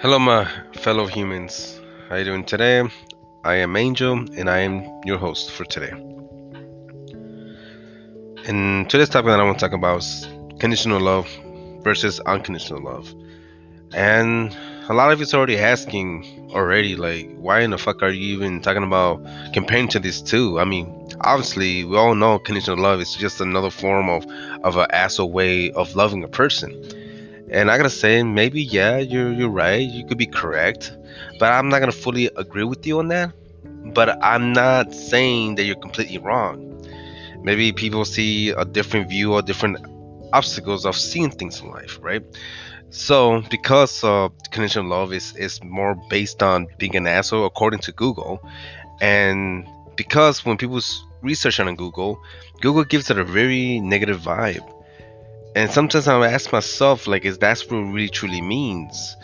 Hello, my fellow humans. How are you doing today? I am Angel, and I am your host for today. And today's topic that I want to talk about is conditional love versus unconditional love. And a lot of it's already asking already, like, why in the fuck are you even talking about comparing to these two? I mean, obviously, we all know conditional love is just another form of of an asshole way of loving a person and I gotta say, maybe yeah, you're you're right. You could be correct, but I'm not gonna fully agree with you on that. But I'm not saying that you're completely wrong. Maybe people see a different view or different obstacles of seeing things in life, right? So because uh, conditional love is is more based on being an asshole, according to Google, and because when people research on Google, Google gives it a very negative vibe and sometimes I ask myself, like, is that what it really truly means?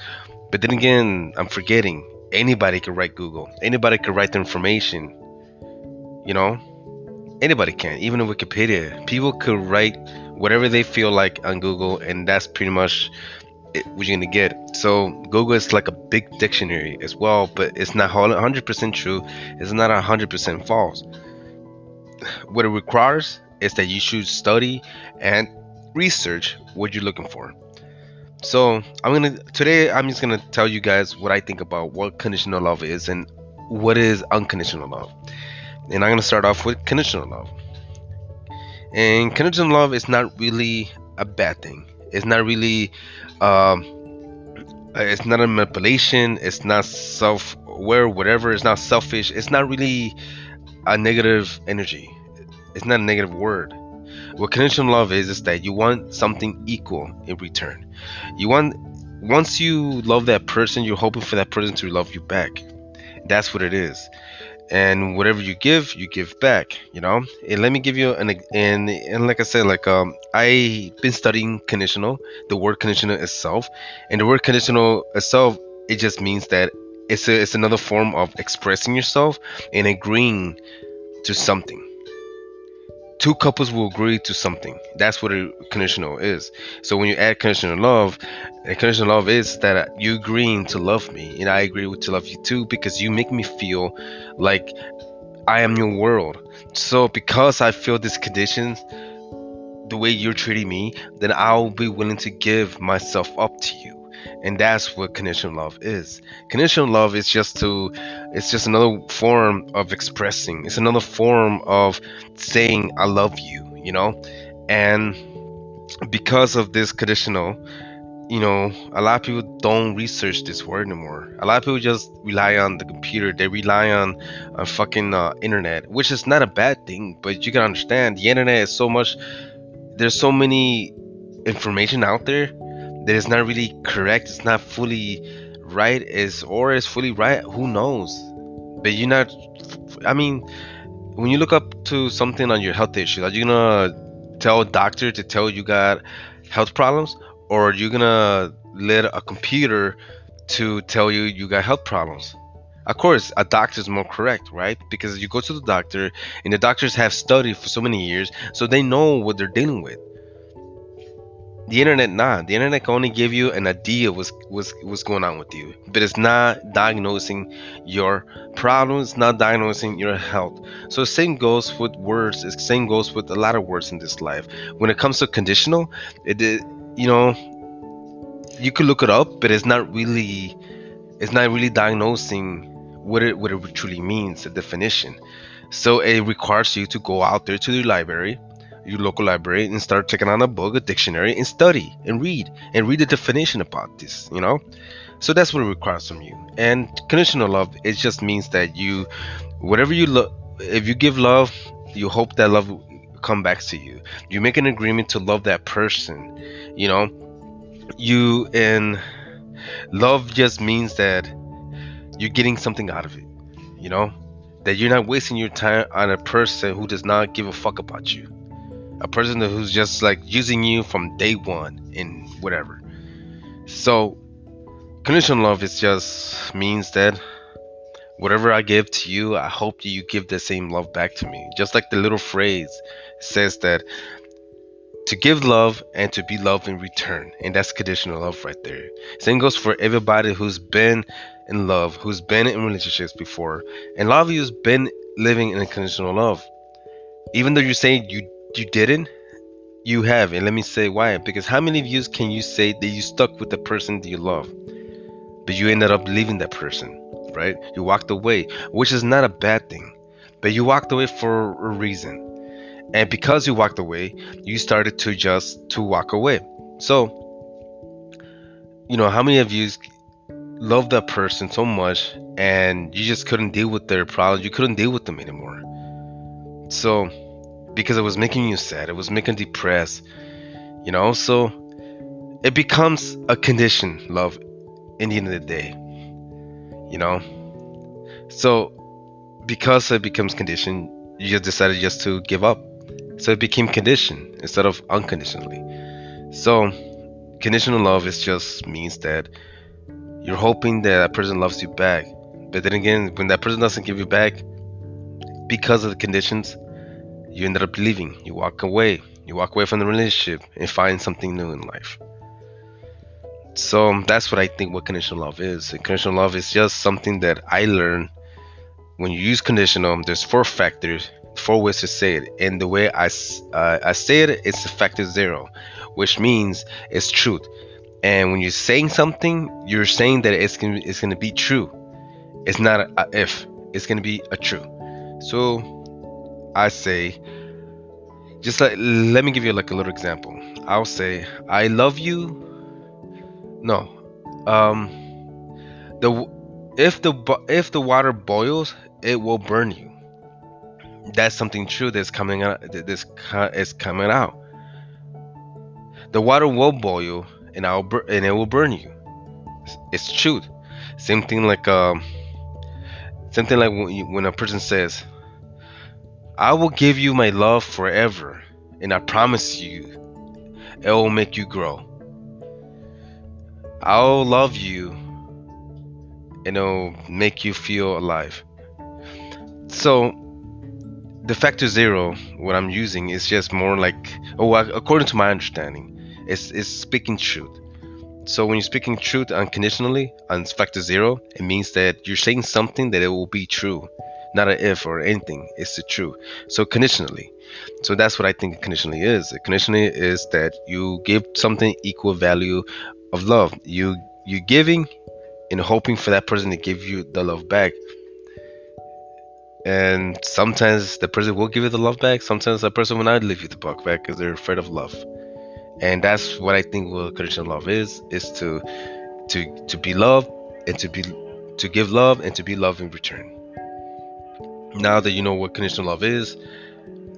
But then again, I'm forgetting. Anybody can write Google. Anybody can write the information. You know, anybody can. Even in Wikipedia, people could write whatever they feel like on Google, and that's pretty much it, what you're gonna get. So Google is like a big dictionary as well, but it's not 100% true. It's not 100% false. What it requires is that you should study and research what you're looking for. So I'm gonna today I'm just gonna tell you guys what I think about what conditional love is and what is unconditional love. And I'm gonna start off with conditional love. And conditional love is not really a bad thing. It's not really um, it's not a manipulation, it's not self-aware, whatever, it's not selfish, it's not really a negative energy. It's not a negative word what conditional love is is that you want something equal in return. You want once you love that person, you're hoping for that person to love you back. That's what it is. And whatever you give, you give back. You know. And let me give you an and and like I said, like um, I've been studying conditional, the word conditional itself, and the word conditional itself, it just means that it's a, it's another form of expressing yourself and agreeing to something two couples will agree to something. That's what a conditional is. So when you add conditional love, a conditional love is that you agreeing to love me, and I agree to love you too because you make me feel like I am your world. So because I feel these conditions, the way you're treating me, then I'll be willing to give myself up to you and that's what conditional love is. Conditional love is just to it's just another form of expressing. It's another form of saying i love you you know? And because of this conditional you know a lot of people don't research this word anymore a lot of people just rely on the computer. They rely on a fucking uh, internet which is not a bad thing but you can understand the internet is so much there's so many information out there that is not really correct it's not fully right is or is fully right who knows? But you're not i mean when you look up to something on your health issue are you gonna tell a doctor to tell you got health problems? Or are you gonna let a computer to tell you you got health problems? Of course a doctor is more correct right? Because you go to the doctor and the doctors have studied for so many years so they know what they're dealing with the internet not the internet can only give you an idea what's what's what's going on with you but it's not diagnosing your problems not diagnosing your health. So same goes with words the same goes with a lot of words in this life. When it comes to conditional it, it you know you could look it up but it's not really it's not really diagnosing what it what it truly means the definition. So it requires you to go out there to the library your local library and start checking out a book, a dictionary, and study and read and read the definition about this, you know? So that's what it requires from you. And conditional love, it just means that you, whatever you love, if you give love, you hope that love come back to you. You make an agreement to love that person, you know? You, and love just means that you're getting something out of it, you know? That you're not wasting your time on a person who does not give a fuck about you a person who's just like using you from day one in whatever. So, conditional love is just means that whatever I give to you, I hope that you give the same love back to me. Just like the little phrase says that to give love and to be loved in return. And that's conditional love right there. Same goes for everybody who's been in love, who's been in relationships before. And a lot of you's been living in conditional love. Even though you're saying you you didn't, you have. And let me say why. Because how many of you can you say that you stuck with the person that you love? But you ended up leaving that person, right? You walked away, which is not a bad thing. But you walked away for a reason and because you walked away you started to just to walk away so you know how many of you love that person so much and you just couldn't deal with their problems you couldn't deal with them anymore so because it was making you sad it was making depressed you know so it becomes a condition love in the end of the day you know so because it becomes condition you just decided just to give up so it became conditioned instead of unconditionally. So conditional love is just means that you're hoping that that person loves you back. But then again, when that person doesn't give you back because of the conditions, you ended up leaving. You walk away. You walk away from the relationship and find something new in life. So that's what I think what conditional love is. And conditional love is just something that I learned when you use conditional. There's four factors four ways to say it and the way I, uh, I say it it's a factor zero which means it's truth and when you're saying something you're saying that it's gonna, it's gonna be true it's not a, a if it's gonna be a true so I say just like let me give you like a little example. I'll say I love you. No um the if the if the water boils it will burn you. That's something true that's coming out this is coming out. The water will boil and I'll bur- and it will burn you. It's true. same thing like um something like when, you, when a person says i will give you my love forever and i promise you it will make you grow. I'll love you and it'll make you feel alive. So the factor zero what i'm using is just more like oh according to my understanding it's, it's speaking truth. So when you're speaking truth unconditionally on factor zero it means that you're saying something that it will be true not an if or anything it's the truth so conditionally so that's what i think conditionally is conditionally is that you give something equal value of love you you giving and hoping for that person to give you the love back and sometimes the person will give you the love back. Sometimes the person will not give you the buck back because they're afraid of love. And that's what I think what conditional love is: is to to to be loved and to be to give love and to be loved in return. Now that you know what conditional love is,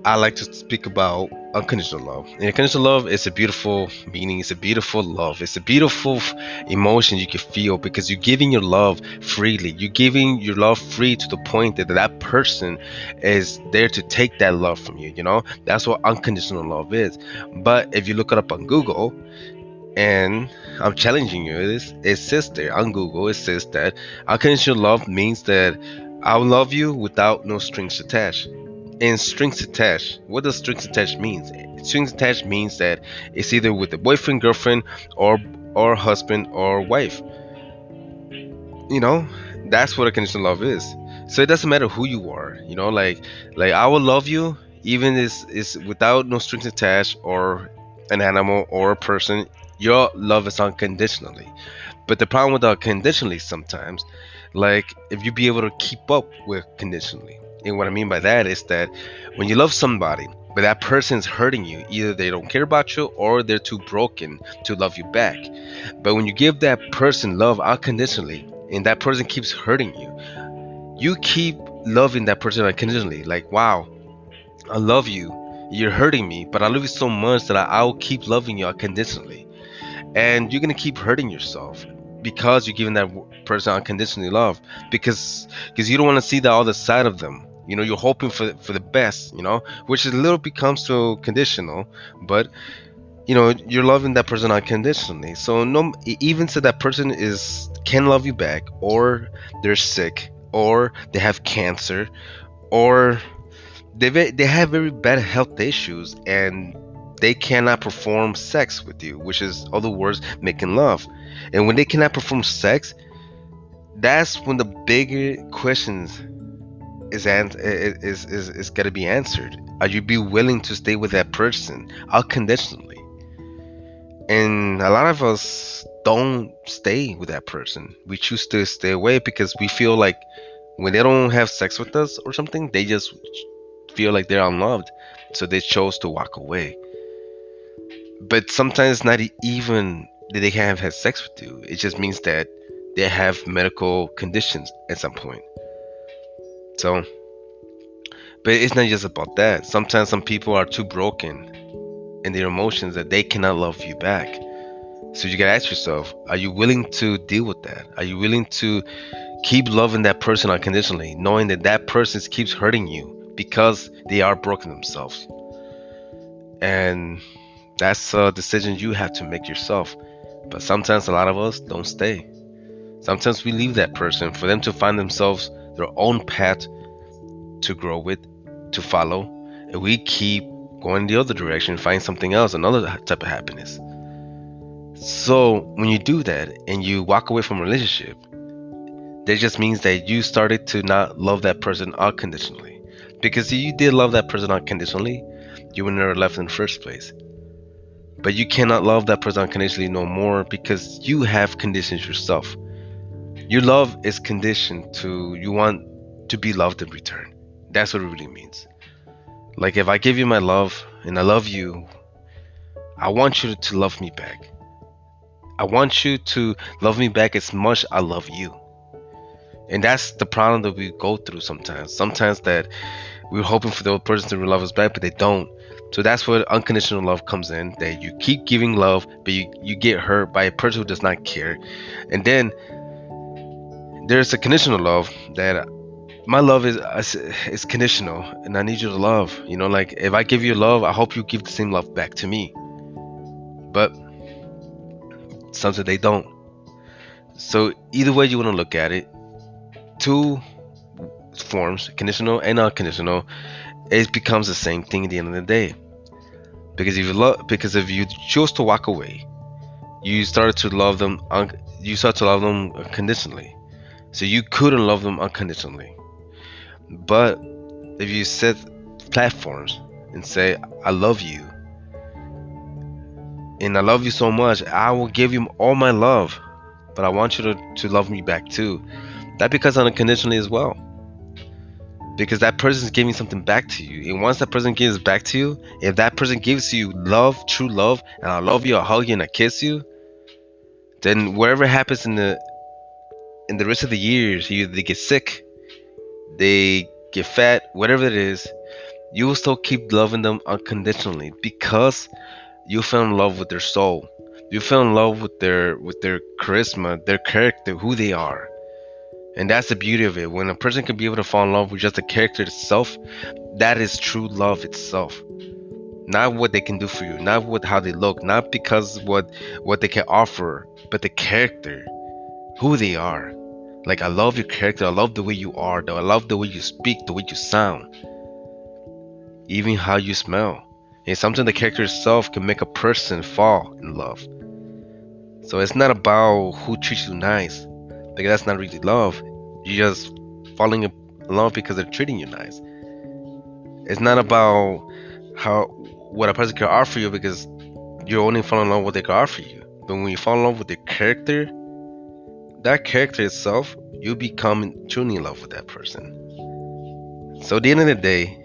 I like to speak about unconditional love. And unconditional love is a beautiful meaning. It's a beautiful love. It's a beautiful emotion you can feel because you're giving your love freely. You're giving your love free to the point that that person is there to take that love from you. You know, that's what unconditional love is. But if you look it up on Google, and I'm challenging you, it, it says there on Google, it says that unconditional love means that I'll love you without no strings attached and strings attached. What does strings attached means? Strings attached means that it's either with a boyfriend, girlfriend, or or husband or wife. You know, that's what a conditional love is. So it doesn't matter who you are. You know, like like I will love you even is is without no strings attached or an animal or a person. Your love is unconditionally. But the problem with unconditionally sometimes, like if you be able to keep up with conditionally and what I mean by that is that when you love somebody, but that person's hurting you, either they don't care about you or they're too broken to love you back. But when you give that person love unconditionally and that person keeps hurting you, you keep loving that person unconditionally. Like, wow, I love you. You're hurting me, but I love you so much that I, will keep loving you unconditionally. And you're gonna keep hurting yourself because you're giving that person unconditionally love because because you don't want to see the other side of them you know you're hoping for for the best you know which is a little becomes so conditional but you know you're loving that person unconditionally so no even so that person is can love you back or they're sick or they have cancer or they they have very bad health issues and they cannot perform sex with you, which is other words making love. And when they cannot perform sex, that's when the bigger questions is is is is got to be answered. Are you be willing to stay with that person unconditionally? And a lot of us don't stay with that person. We choose to stay away because we feel like when they don't have sex with us or something, they just feel like they're unloved. So they chose to walk away. But sometimes not even that they can't have had sex with you. It just means that they have medical conditions at some point. So, but it's not just about that. Sometimes some people are too broken in their emotions that they cannot love you back. So you gotta ask yourself: Are you willing to deal with that? Are you willing to keep loving that person unconditionally, knowing that that person keeps hurting you because they are broken themselves? And that's a decision you have to make yourself. But sometimes a lot of us don't stay. Sometimes we leave that person for them to find themselves their own path to grow with, to follow, and we keep going the other direction, find something else, another type of happiness. So when you do that and you walk away from a relationship, that just means that you started to not love that person unconditionally. Because if you did love that person unconditionally, you would never left in the first place. But you cannot love that person unconditionally no more because you have conditions yourself. Your love is conditioned to you want to be loved in return. That's what it really means. Like if I give you my love and I love you, I want you to love me back. I want you to love me back as much I love you. And that's the problem that we go through sometimes. Sometimes that we're hoping for the other person to love us back, but they don't. So that's where unconditional love comes in. That you keep giving love, but you, you get hurt by a person who does not care. And then there's a conditional love that uh, my love uh, is is conditional, and I need you to love. You know, like if I give you love, I hope you give the same love back to me. But sometimes they don't. So either way you want to look at it, two forms, conditional and unconditional, it becomes the same thing at the end of the day. Because if you love, because if you choose to walk away, you started to love them. Un- you start to love them conditionally. So you couldn't love them unconditionally. But if you set platforms and say, "I love you," and I love you so much, I will give you all my love, but I want you to, to love me back too. That becomes unconditionally as well because that person is giving something back to you. And once that person gives back to you, if that person gives you love, true love, and I love you, I hug you, and I kiss you, then whatever happens in the in the rest of the years, either they get sick, they get fat, whatever it is, you will still keep loving them unconditionally because you fell in love with their soul. You fell in love with their with their charisma, their character, who they are. And that's the beauty of it. When a person can be able to fall in love with just the character itself, that is true love itself. Not what they can do for you, not what how they look, not because what what they can offer, but the character, who they are. Like I love your character, I love the way you are, though I love the way you speak, the way you sound, even how you smell. It's something the character itself can make a person fall in love. So it's not about who treats you nice. Like that's not really love. You're just falling in love because they're treating you nice. It's not about how what a person can offer you because you only fall in love with what they can offer you. But when you fall in love with their character, that character itself, you become truly in love with that person. So at the end of the day,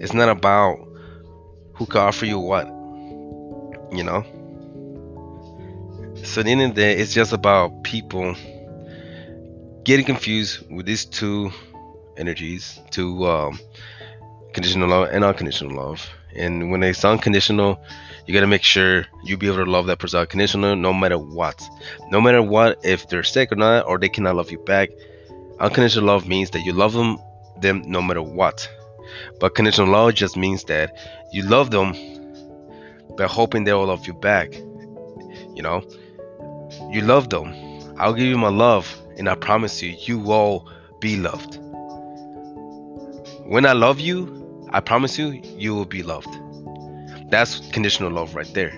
it's not about who can offer you what. You know? So at the end of the day, it's just about people getting confused with these two energies, two um, conditional love and unconditional love. And when it's unconditional, you gotta make sure you be able to love that person unconditional no matter what. No matter what, if they're sick or not, or they cannot love you back. Unconditional love means that you love them them no matter what. But conditional love just means that you love them by hoping they will love you back. You know? You love them. I'll give you my love and I promise you, you will be loved. When I love you, I promise you, you will be loved. That's conditional love right there.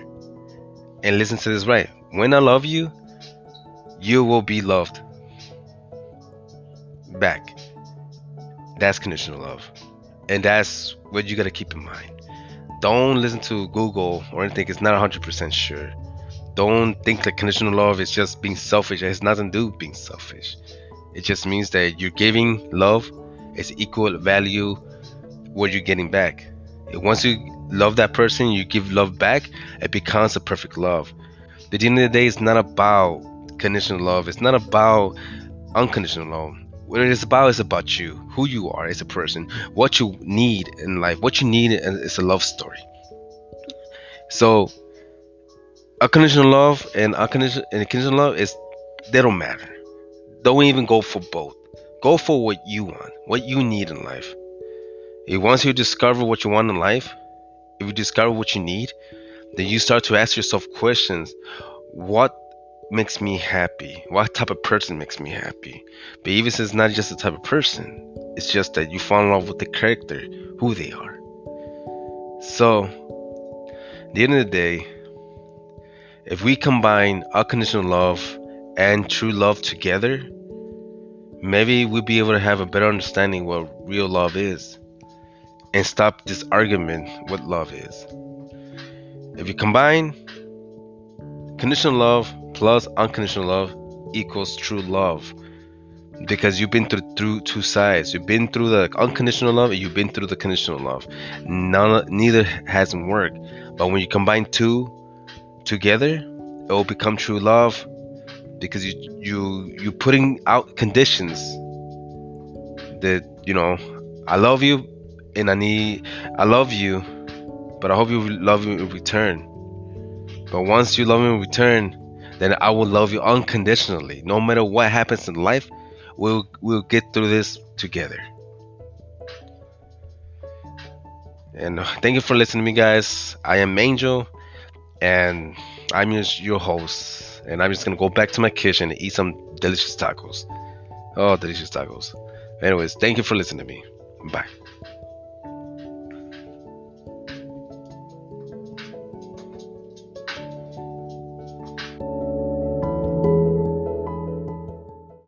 And listen to this right. When I love you, you will be loved back. That's conditional love. And that's what you got to keep in mind. Don't listen to Google or anything. It's not 100% sure. Don't think that conditional love is just being selfish. It has nothing to do with being selfish. It just means that you're giving love is equal value what you're getting back. Once you love that person, you give love back, it becomes a perfect love. At the end of the day, it's not about conditional love. It's not about unconditional love. What it is about is about you, who you are as a person, what you need in life. What you need is a love story. So, unconditional love and unconditional and love is they don't matter. Don't even go for both. Go for what you want, what you need in life. If once you discover what you want in life, if you discover what you need, then you start to ask yourself questions. What makes me happy? What type of person makes me happy? But even if it's not just the type of person, it's just that you fall in love with the character, who they are. So, at the end of the day, if we combine unconditional love and true love together, maybe we'll be able to have a better understanding what real love is and stop this argument what love is. If you combine conditional love plus unconditional love equals true love because you've been through, through two sides. You've been through the unconditional love and you've been through the conditional love. None, neither hasn't worked. But when you combine two together it will become true love because you you you're putting out conditions that you know i love you and i need i love you but i hope you love me in return but once you love me in return then I will love you unconditionally. No matter what happens in life, we'll we'll get through this together. And uh, thank you for listening to me, guys. I am Angel, and I'm just your host. And I'm just gonna go back to my kitchen and eat some delicious tacos. Oh, delicious tacos. Anyways, thank you for listening to me. Bye.